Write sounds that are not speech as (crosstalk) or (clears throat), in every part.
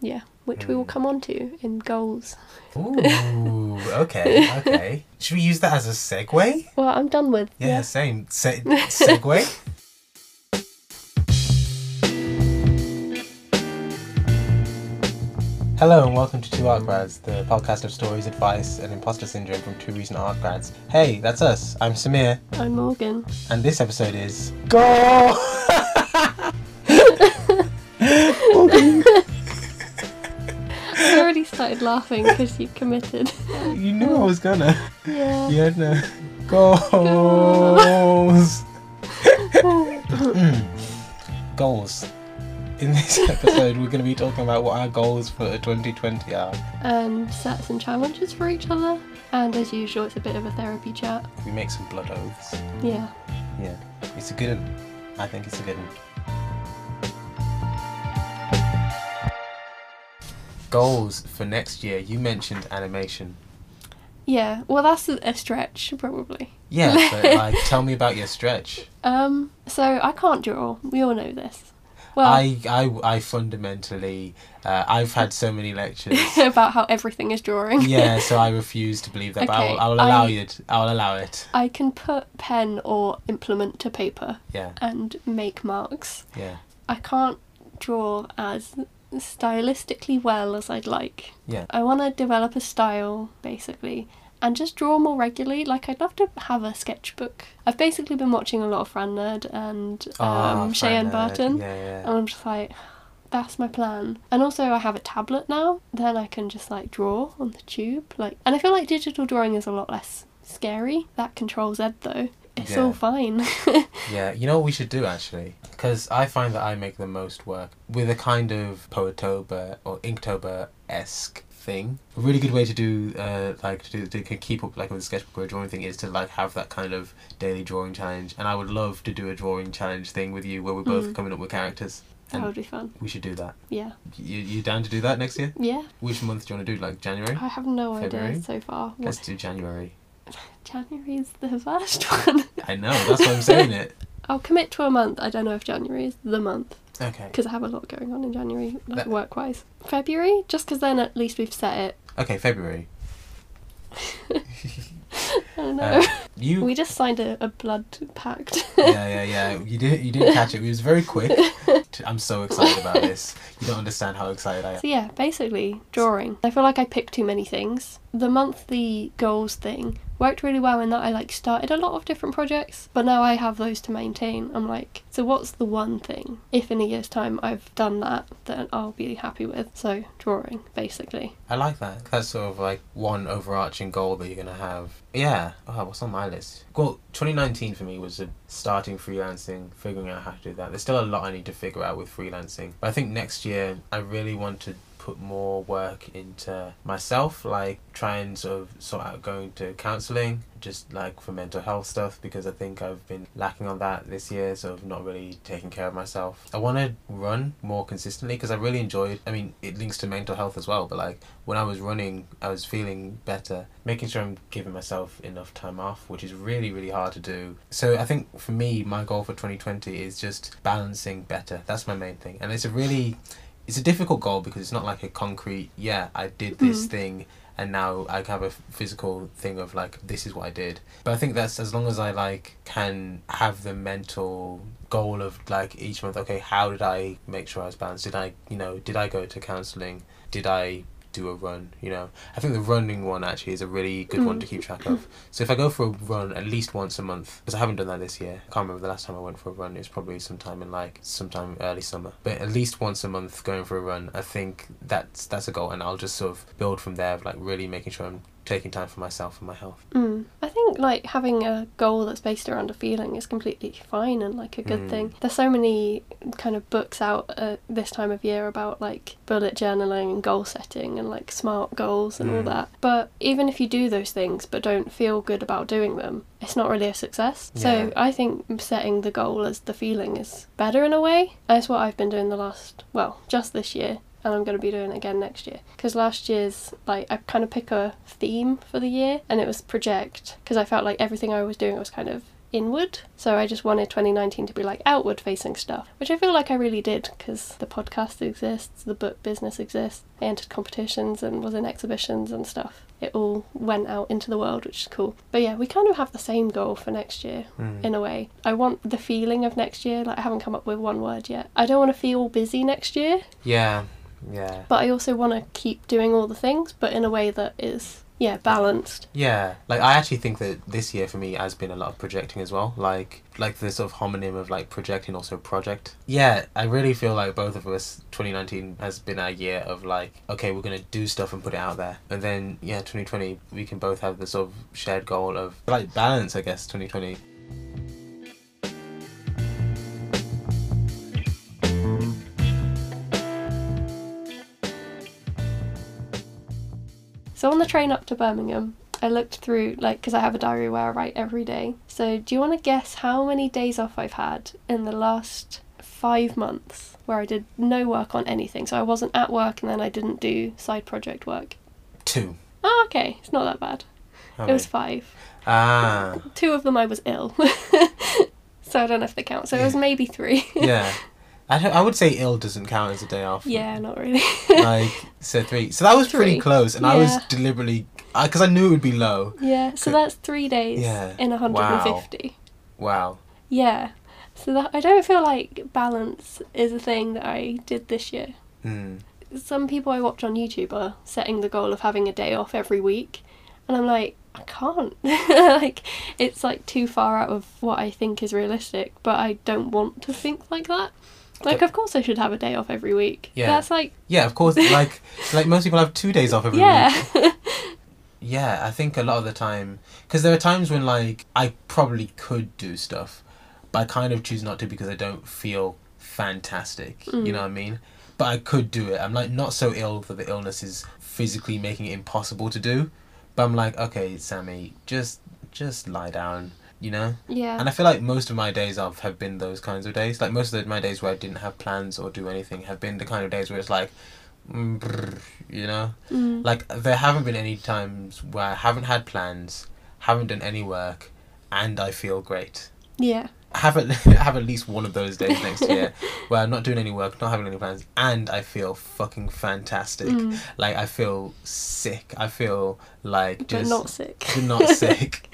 Yeah, which we will Hmm. come on to in goals. Ooh, (laughs) okay, okay. Should we use that as a segue? Well, I'm done with. Yeah, same. Se- (laughs) segue. Hello and welcome to Two Art Grads, the podcast of stories, advice, and imposter syndrome from two recent art grads. Hey, that's us. I'm Samiir, I'm Morgan. and this episode is Go. (laughs) laughing because you committed. (laughs) you knew I was gonna. yeah. You had no goals. (clears throat) goals. In this episode, we're going to be talking about what our goals for 2020 are. Um, and set some challenges for each other. And as usual, it's a bit of a therapy chat. We make some blood oaths. Yeah. Yeah, it's a good one. I think it's a good one. Goals for next year. You mentioned animation. Yeah. Well, that's a, stretch, probably. Yeah, but (laughs) like, tell me about your stretch. Um. So I can't draw. We all know this. Well, I, I, I fundamentally, uh, I've had so many lectures. (laughs) about how everything is drawing. yeah, (laughs) so I refuse to believe that, but I will, Okay, I will allow I- I will allow it. I can put pen or implement to paper Yeah, and make marks. yeah, I can't draw as stylistically well as I'd like. yeah. I want to develop a style, basically, and just draw more regularly. Like, I'd love to have a sketchbook. I've basically been watching a lot of Frannerd and Ah, um, fine, Cheyenne Barton, Yeah, yeah. and I'm just like, that's my plan. And also, I have a tablet now. Then I can just like draw on the tube. Like, and I feel like digital drawing is a lot less scary. That Control Z though, it's Yeah. all fine. (laughs) Yeah, you know what we should do actually? Because I find that I make the most work with a kind of Poetober or Inktober esque thing. A really good way to do, uh, like, to, do, to keep up, like, with a sketchbook or drawing thing is to, like, have that kind of daily drawing challenge. And I would love to do a drawing challenge thing with you where we're both Mm. coming up with characters. that would be fun. we should do that. Yeah. You, you down to do that next year? Yeah. Which month do you want to do? Like, January? I have no February? idea so far. What Let's do January. January is the first (laughs) one. I know, that's why I'm saying it. I'll commit to a month. I don't know if January is the month Okay. because I have a lot going on in January, like That- work wise. February, just because then at least we've set it. Okay, February. (laughs) (laughs) I don't know. Uh, you we just signed a, a blood pact. yeah, yeah, yeah. You didn't, you didn't catch it. It was very quick. I'm so excited about this. You don't understand how excited I am. So yeah, basically drawing. I feel like I picked too many things. The monthly goals thing worked really well in that I like started a lot of different projects, but now I have those to maintain. I'm like, so what's the one thing? If in a year's time I've done that, then I'll be happy with. So drawing, basically. I like that. That's sort of like one overarching goal that you're gonna have. Yeah. Oh, what's on my list? Well, 2019 for me was starting freelancing, figuring out how to do that. There's still a lot I need to figure out with freelancing. But I think next year I really want to put more work into myself, like trying sort of sort out going to counselling, just like for mental health stuff, because I think I've been lacking on that this year, sort of not really taking care of myself. I want to run more consistently because I really enjoyed. I mean, it links to mental health as well, but like when I was running, I was feeling better, making sure I'm giving myself enough time off, which is really, really hard to do. So I think for me, my goal for 2020 is just balancing better. That's my main thing. And it's a really, it's a difficult goal because it's not like a concrete, yeah, I did this Mm. thing and now I have a physical thing of like, this is what I did. But I think that's as long as I like can have the mental goal of like each month, okay, how did I make sure I was balanced? Did I, you know, did I go to counselling? Did I do a run? You know, I think the running one actually is a really good one Mm. to keep track of. So if I go for a run at least once a month, because I haven't done that this year, I can't remember the last time I went for a run. It was probably sometime in like sometime early summer. But at least once a month going for a run, I think that's that's a goal, and I'll just sort of build from there, of like really making sure I'm taking time for myself and my health. Mm. I think like having a goal that's based around a feeling is completely fine and like a good Mm. thing. There's so many kind of books out at this time of year about like bullet journaling and goal setting and like smart goals and all Mm. that. But even if you do those things but don't feel good about doing them, it's not really a success. Yeah. So I think setting the goal as the feeling is better in a way. That's what I've been doing the last, well, just this year. And I'm going to be doing it again next year. Because last year's, like, I kind of pick a theme for the year, and it was project. Because I felt like everything I was doing was kind of inward. So I just wanted 2019 to be like outward facing stuff, which I feel like I really did because the podcast exists, the book business exists, I entered competitions and was in exhibitions and stuff. It all went out into the world, which is cool. But yeah, we kind of have the same goal for next year Mm. in a way. I want the feeling of next year, like I haven't come up with one word yet. I don't want to feel busy next year, Yeah, yeah, but I also want to keep doing all the things, but in a way that is, yeah, balanced. yeah. Like I actually think that this year for me has been a lot of projecting as well. Like like the sort of homonym of like projecting also project. Yeah, I really feel like both of us 2019 has been our year of like okay, we're going to do stuff and put it out there. And then yeah, 2020 we can both have the sort of shared goal of like balance, I guess 2020. Train up to Birmingham, I looked through, like, because I have a diary where I write every day. So do you want to guess how many days off I've had in the last five months where I did no work on anything? So I wasn't at work and then I didn't do side project work. 2. Oh, okay, it's not that bad. How It was five. Ah. Two of them I was ill. (laughs) so I don't know if they count. So it was maybe three. Yeah. (laughs) I, I would say ill doesn't count as a day off. yeah, not really. (laughs) like so three so that was pretty Three. close and i was deliberately because I, knew it would be low yeah, so that's three days Yeah. in 150. wow Yeah. So that I don't feel like balance is a thing that I did this year. mm. Some people I watch on YouTube are setting the goal of having a day off every week, and I'm like, I can't. (laughs) like it's like too far out of what I think is realistic, but I don't want to think like that. Like of course I should have a day off every week. Yeah. That's like yeah of course like (laughs) like most people have two days off every yeah. week (laughs) yeah i think a lot of the time because there are times when like i probably could do stuff but i kind of choose not to because i don't feel fantastic you Mm. know what i mean but i could do it i'm like not so ill that the illness is physically making it impossible to do but i'm like okay sammy just just lie down you know yeah. And I feel like most of my days off have been those kinds of days. Like most of the, my days where I didn't have plans or do anything have been the kind of days where it's like, mm, brr, you know, Mm. like there haven't been any times where I haven't had plans, haven't done any work, and I feel great. yeah. I have at (laughs) have at least one of those days next year (laughs) where I'm not doing any work, not having any plans, and I feel fucking fantastic. Mm. Like I feel sick. I feel like just But not sick. not (laughs) sick.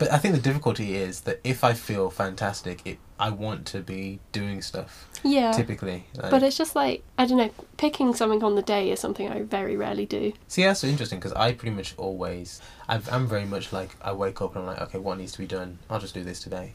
But I think the difficulty is that if I feel fantastic, it, I want to be doing stuff. yeah. Typically, like, But it's just like I don't know. Picking something on the day is something I very rarely do. see, that's so interesting because I pretty much always, I've, I'm very much like I wake up and I'm like, okay, what needs to be done? I'll just do this today.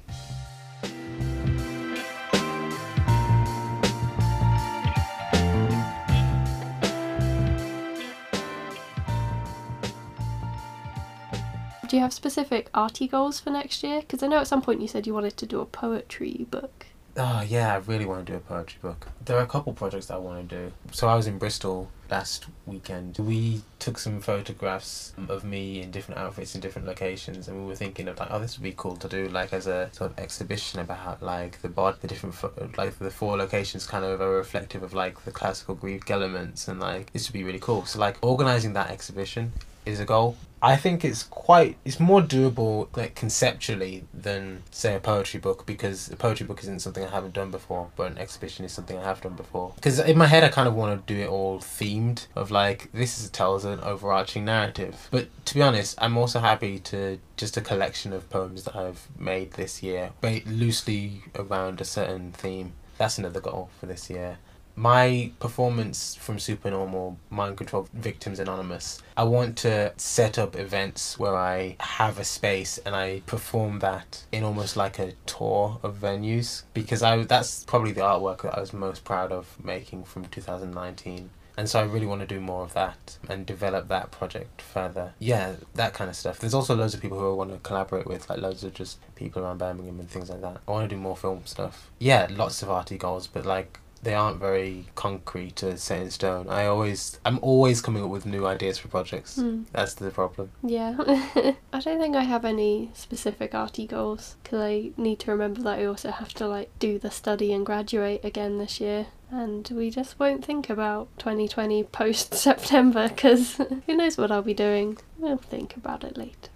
Do you have specific arty goals for next year? Because I know at some point you said you wanted to do a poetry book. Oh yeah, I really want to do a poetry book. There are a couple projects I want to do. So I was in Bristol last weekend. We took some photographs of me in different outfits in different locations, and we were thinking of like, oh, this would be cool to do like as a sort of exhibition about like the bod, the different pho- like the four locations kind of are reflective of like the classical Greek elements, and like this would be really cool. So like organizing that exhibition is a goal. I think it's quite it's more doable like conceptually than say a poetry book because a poetry book isn't something I haven't done before, but an exhibition is something I have done before. Because in my head I kind of want to do it all themed of like this is tells an overarching narrative. But to be honest, I'm also happy to just a collection of poems that I've made this year, loosely around a certain theme. That's another goal for this year my performance from Supernormal Mind Control Victims Anonymous, I want to set up events where I have a space and I perform that in almost like a tour of venues because I that's probably the artwork that I was most proud of making from 2019. And so I really want to do more of that and develop that project further. Yeah, that kind of stuff. There's also loads of people who I want to collaborate with, like loads of just people around Birmingham and things like that. I want to do more film stuff. Yeah, lots of arty goals, but like they aren't very concrete or set in stone. I always, I'm always coming up with new ideas for projects. Hmm. That's the problem. Yeah. (laughs) I don't think I have any specific arty goals because I need to remember that I also have to like do the study and graduate again this year. And we just won't think about 2020 post September because (laughs) who knows what I'll be doing. We'll think about it later.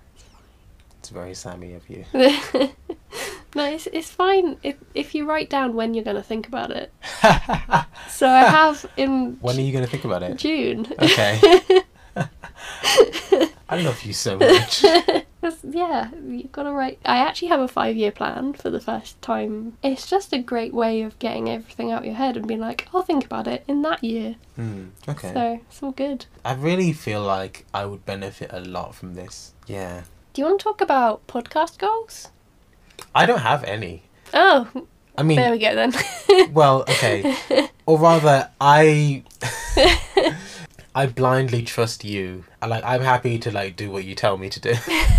It's very Sammy of you. (laughs) no, it's, it's fine if, if you write down when you're going to think about it. (laughs) So I have in when are you going to think about it? June. Okay. (laughs) I love you so much. (laughs) yeah, you've got to write. I actually have a five year plan for the first time. It's just a great way of getting everything out of your head and being like, I'll think about it in that year. Hmm. Okay. So it's all good. I really feel like I would benefit a lot from this. Yeah. Do you want to talk about podcast goals? I don't have any. Oh, I mean, there we go then. (laughs) well, okay. or rather, I. (laughs) I blindly trust you. I like. I'm happy to like do what you tell me to do.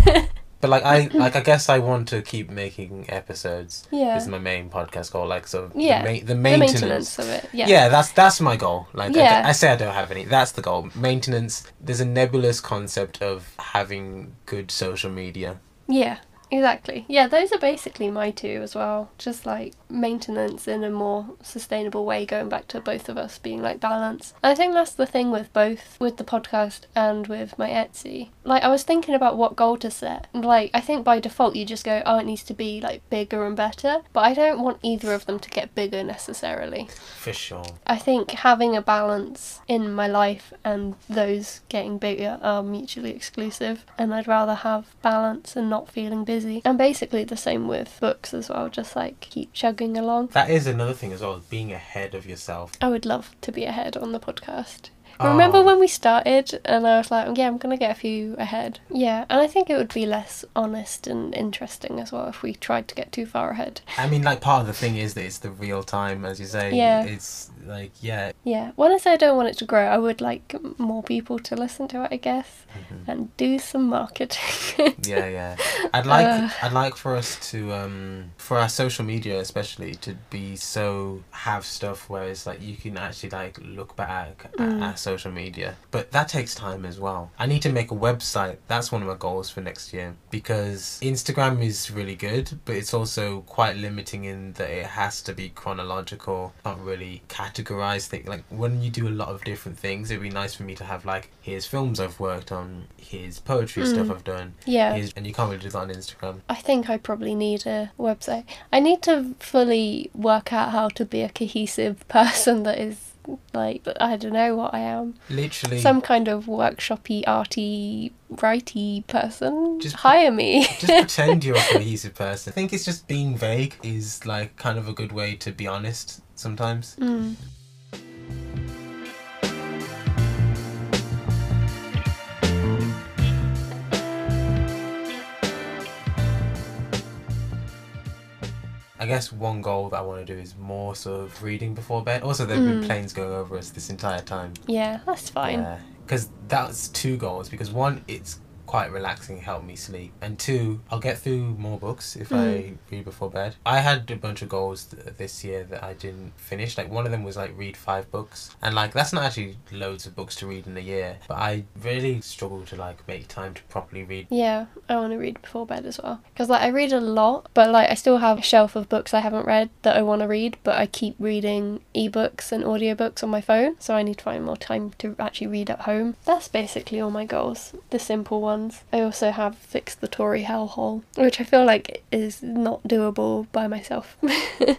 (laughs) but like, I like. I guess I want to keep making episodes. yeah. Is my main podcast goal. Like, so Yeah, the, ma- the the maintenance. maintenance of it. Yeah. Yeah. that's that's my goal. Like I- Yeah. I, say I don't have any. That's the goal. Maintenance. There's a nebulous concept of having good social media. Yeah, exactly. Yeah, those are basically my two as well. Just like maintenance in a more sustainable way, going back to both of us being like balance. I think that's the thing with both, with the podcast and with my Etsy. Like, I was thinking about what goal to set. And, Like, I think by default you just go, oh, it needs to be like bigger and better. But I don't want either of them to get bigger necessarily. For sure. I think having a balance in my life and those getting bigger are mutually exclusive, and I'd rather have balance and not feeling busy. And basically the same with books as well, just like keep chugging along. That is another thing as well. Being ahead of yourself. I would love to be ahead on the podcast. Oh. Remember Oh. when we started and I was like, yeah, I'm going to get a few ahead? Yeah, and I think it would be less honest and interesting as well if we tried to get too far ahead. I mean, like part of the thing is that it's the real time, as you say. Yeah. It's like yeah. Yeah, when I say I don't want it to grow, I would like more people to listen to it, I guess, Mhm. and do some marketing. (laughs) Yeah, yeah. I'd like Uh. I'd like for us to um for our social media especially to be so have stuff where it's like you can actually like look back at Mm. our social media. But that takes time as well. I need to make a website. That's one of my goals for next year because Instagram is really good, but it's also quite limiting in that it has to be chronological. Not really categorize things. Like when you do a lot of different things, it'd be nice for me to have like here's films I've worked on, here's poetry stuff Mm. I've done, yeah, here's, and you can't really do that on Instagram. I think I probably need a website. I need to fully work out how to be a cohesive (laughs) person that is like, I don't know what I am. Literally, Some kind of workshoppy, arty, righty person. Just- hire me. (laughs) just (laughs) pretend you're a cohesive person. I think it's just being vague is like kind of a good way to be honest sometimes. Mm. I guess one goal that I want to do is more sort of reading before bed. Also, there have been Mm. planes going over us this entire time. Yeah, that's fine. Yeah, because that's two goals. Because one, it's quite relaxing, help me sleep, and two, I'll get through more books if I Mm. read before bed. I had a bunch of goals th- this year that I didn't finish. Like one of them was like read five books, and like that's not actually loads of books to read in a year. But I really struggle to like make time to properly read. Yeah, I want to read before bed as well. Because, like, I read a lot, but, like, I still have a shelf of books I haven't read that I want to read, but I keep reading ebooks and audiobooks on my phone, so I need to find more time to actually read at home. That's basically all my goals, the simple ones. I also have fixed the Tory hellhole, which I feel like is not doable by myself. (laughs)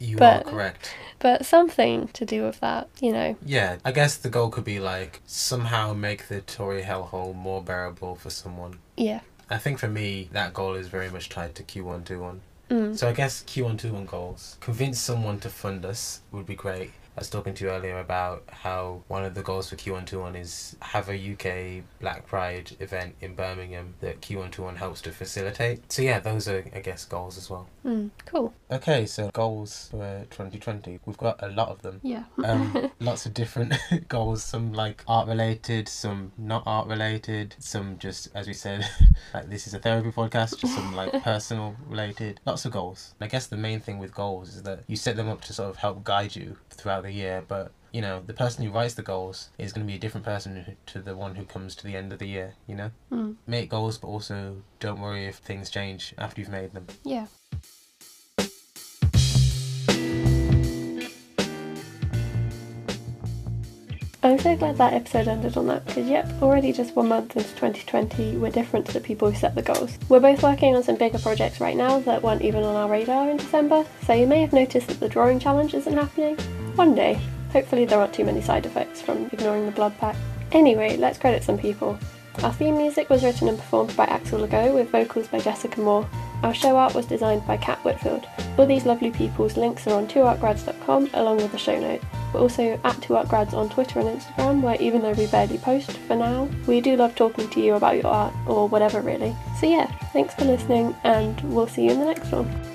You But- are correct. but something to do with that, you know. Yeah, I guess the goal could be like somehow make the Tory hellhole more bearable for someone. Yeah. I think for me, that goal is very much tied to Q121. Mm. So I guess Q121 goals. Convince someone to fund us would be great. I was talking to you earlier about how one of the goals for Q121 is have a UK Black Pride event in Birmingham that Q121 helps to facilitate. So yeah, those are I guess goals as well. Mm. Cool. Okay, so goals for 2020. We've got a lot of them. Yeah. Um, (laughs) lots of different (laughs) goals. Some like art related, some not art related, some just as we said, (laughs) like this is a therapy podcast. Just some like personal related. Lots of goals. I guess the main thing with goals is that you set them up to sort of help guide you throughout the year, but you know the person who writes the goals is going to be a different person who- to the one who comes to the end of the year. You know, mm. make goals, but also don't worry if things change after you've made them. Yeah. I'm so glad that episode ended on that because, yep, already just one month into 2020, we're different to the people who set the goals. We're both working on some bigger projects right now that weren't even on our radar in December, so you may have noticed that the drawing challenge isn't happening. One day. Hopefully, there aren't too many side effects from ignoring the blood pack. Anyway, let's credit some people. Our theme music was written and performed by Axel Legault with vocals by Jessica Moore. Our show art was designed by Kat Whitfield. All these lovely people's links are on 2artgrads.com along with the show notes. We're also at 2artgrads on Twitter and Instagram, where even though we barely post for now, we do love talking to you about your art or whatever really. So yeah, thanks for listening and we'll see you in the next one.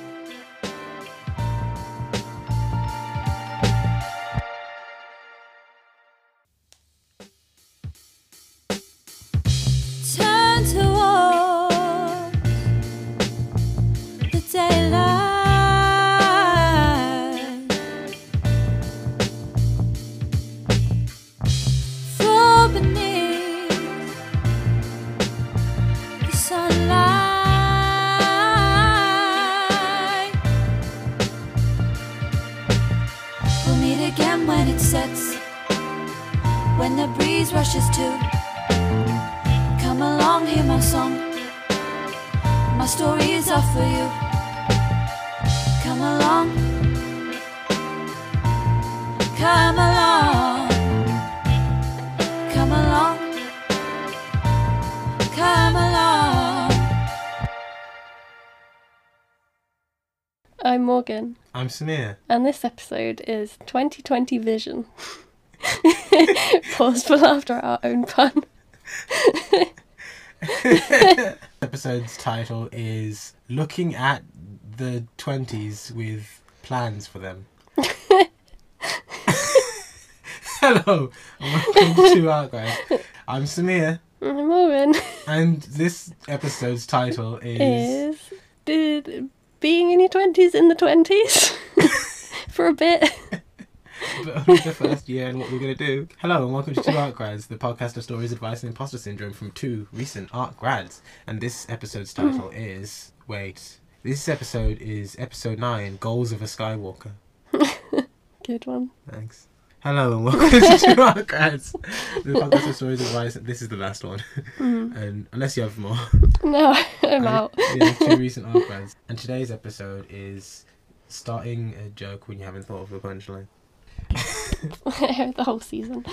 When the breeze rushes to. Come along, hear my song. My story is all for you. Come along. Come along. I'm Morgan, I'm Samiir. and this episode is 2020 Vision. (laughs) Pause for laughter at our own pun. (laughs) Episode's title is Looking at the 20s with Plans for Them. (laughs) Hello, and welcome to Art Guide. I'm Samir, I'm Morgan. and this episode's title is. is did being in your twenties in the twenties (laughs) for a bit. (laughs) but only the first year and what we're going to do. Hello and welcome to Two Art Grads, the podcast of stories, advice, and imposter syndrome from two recent art grads. And this episode's hmm. title is wait, this episode is episode nine, Goals of a Skywalker. (laughs) Good one. Thanks. Hello and welcome to (laughs) Two Art Grads, the podcast of stories, advice. This is the last one, mm-hmm. and unless you have more, No, (laughs) I'm out. yeah, two (laughs) recent art grads. And today's episode is starting a joke when you haven't thought of a punchline. the whole season.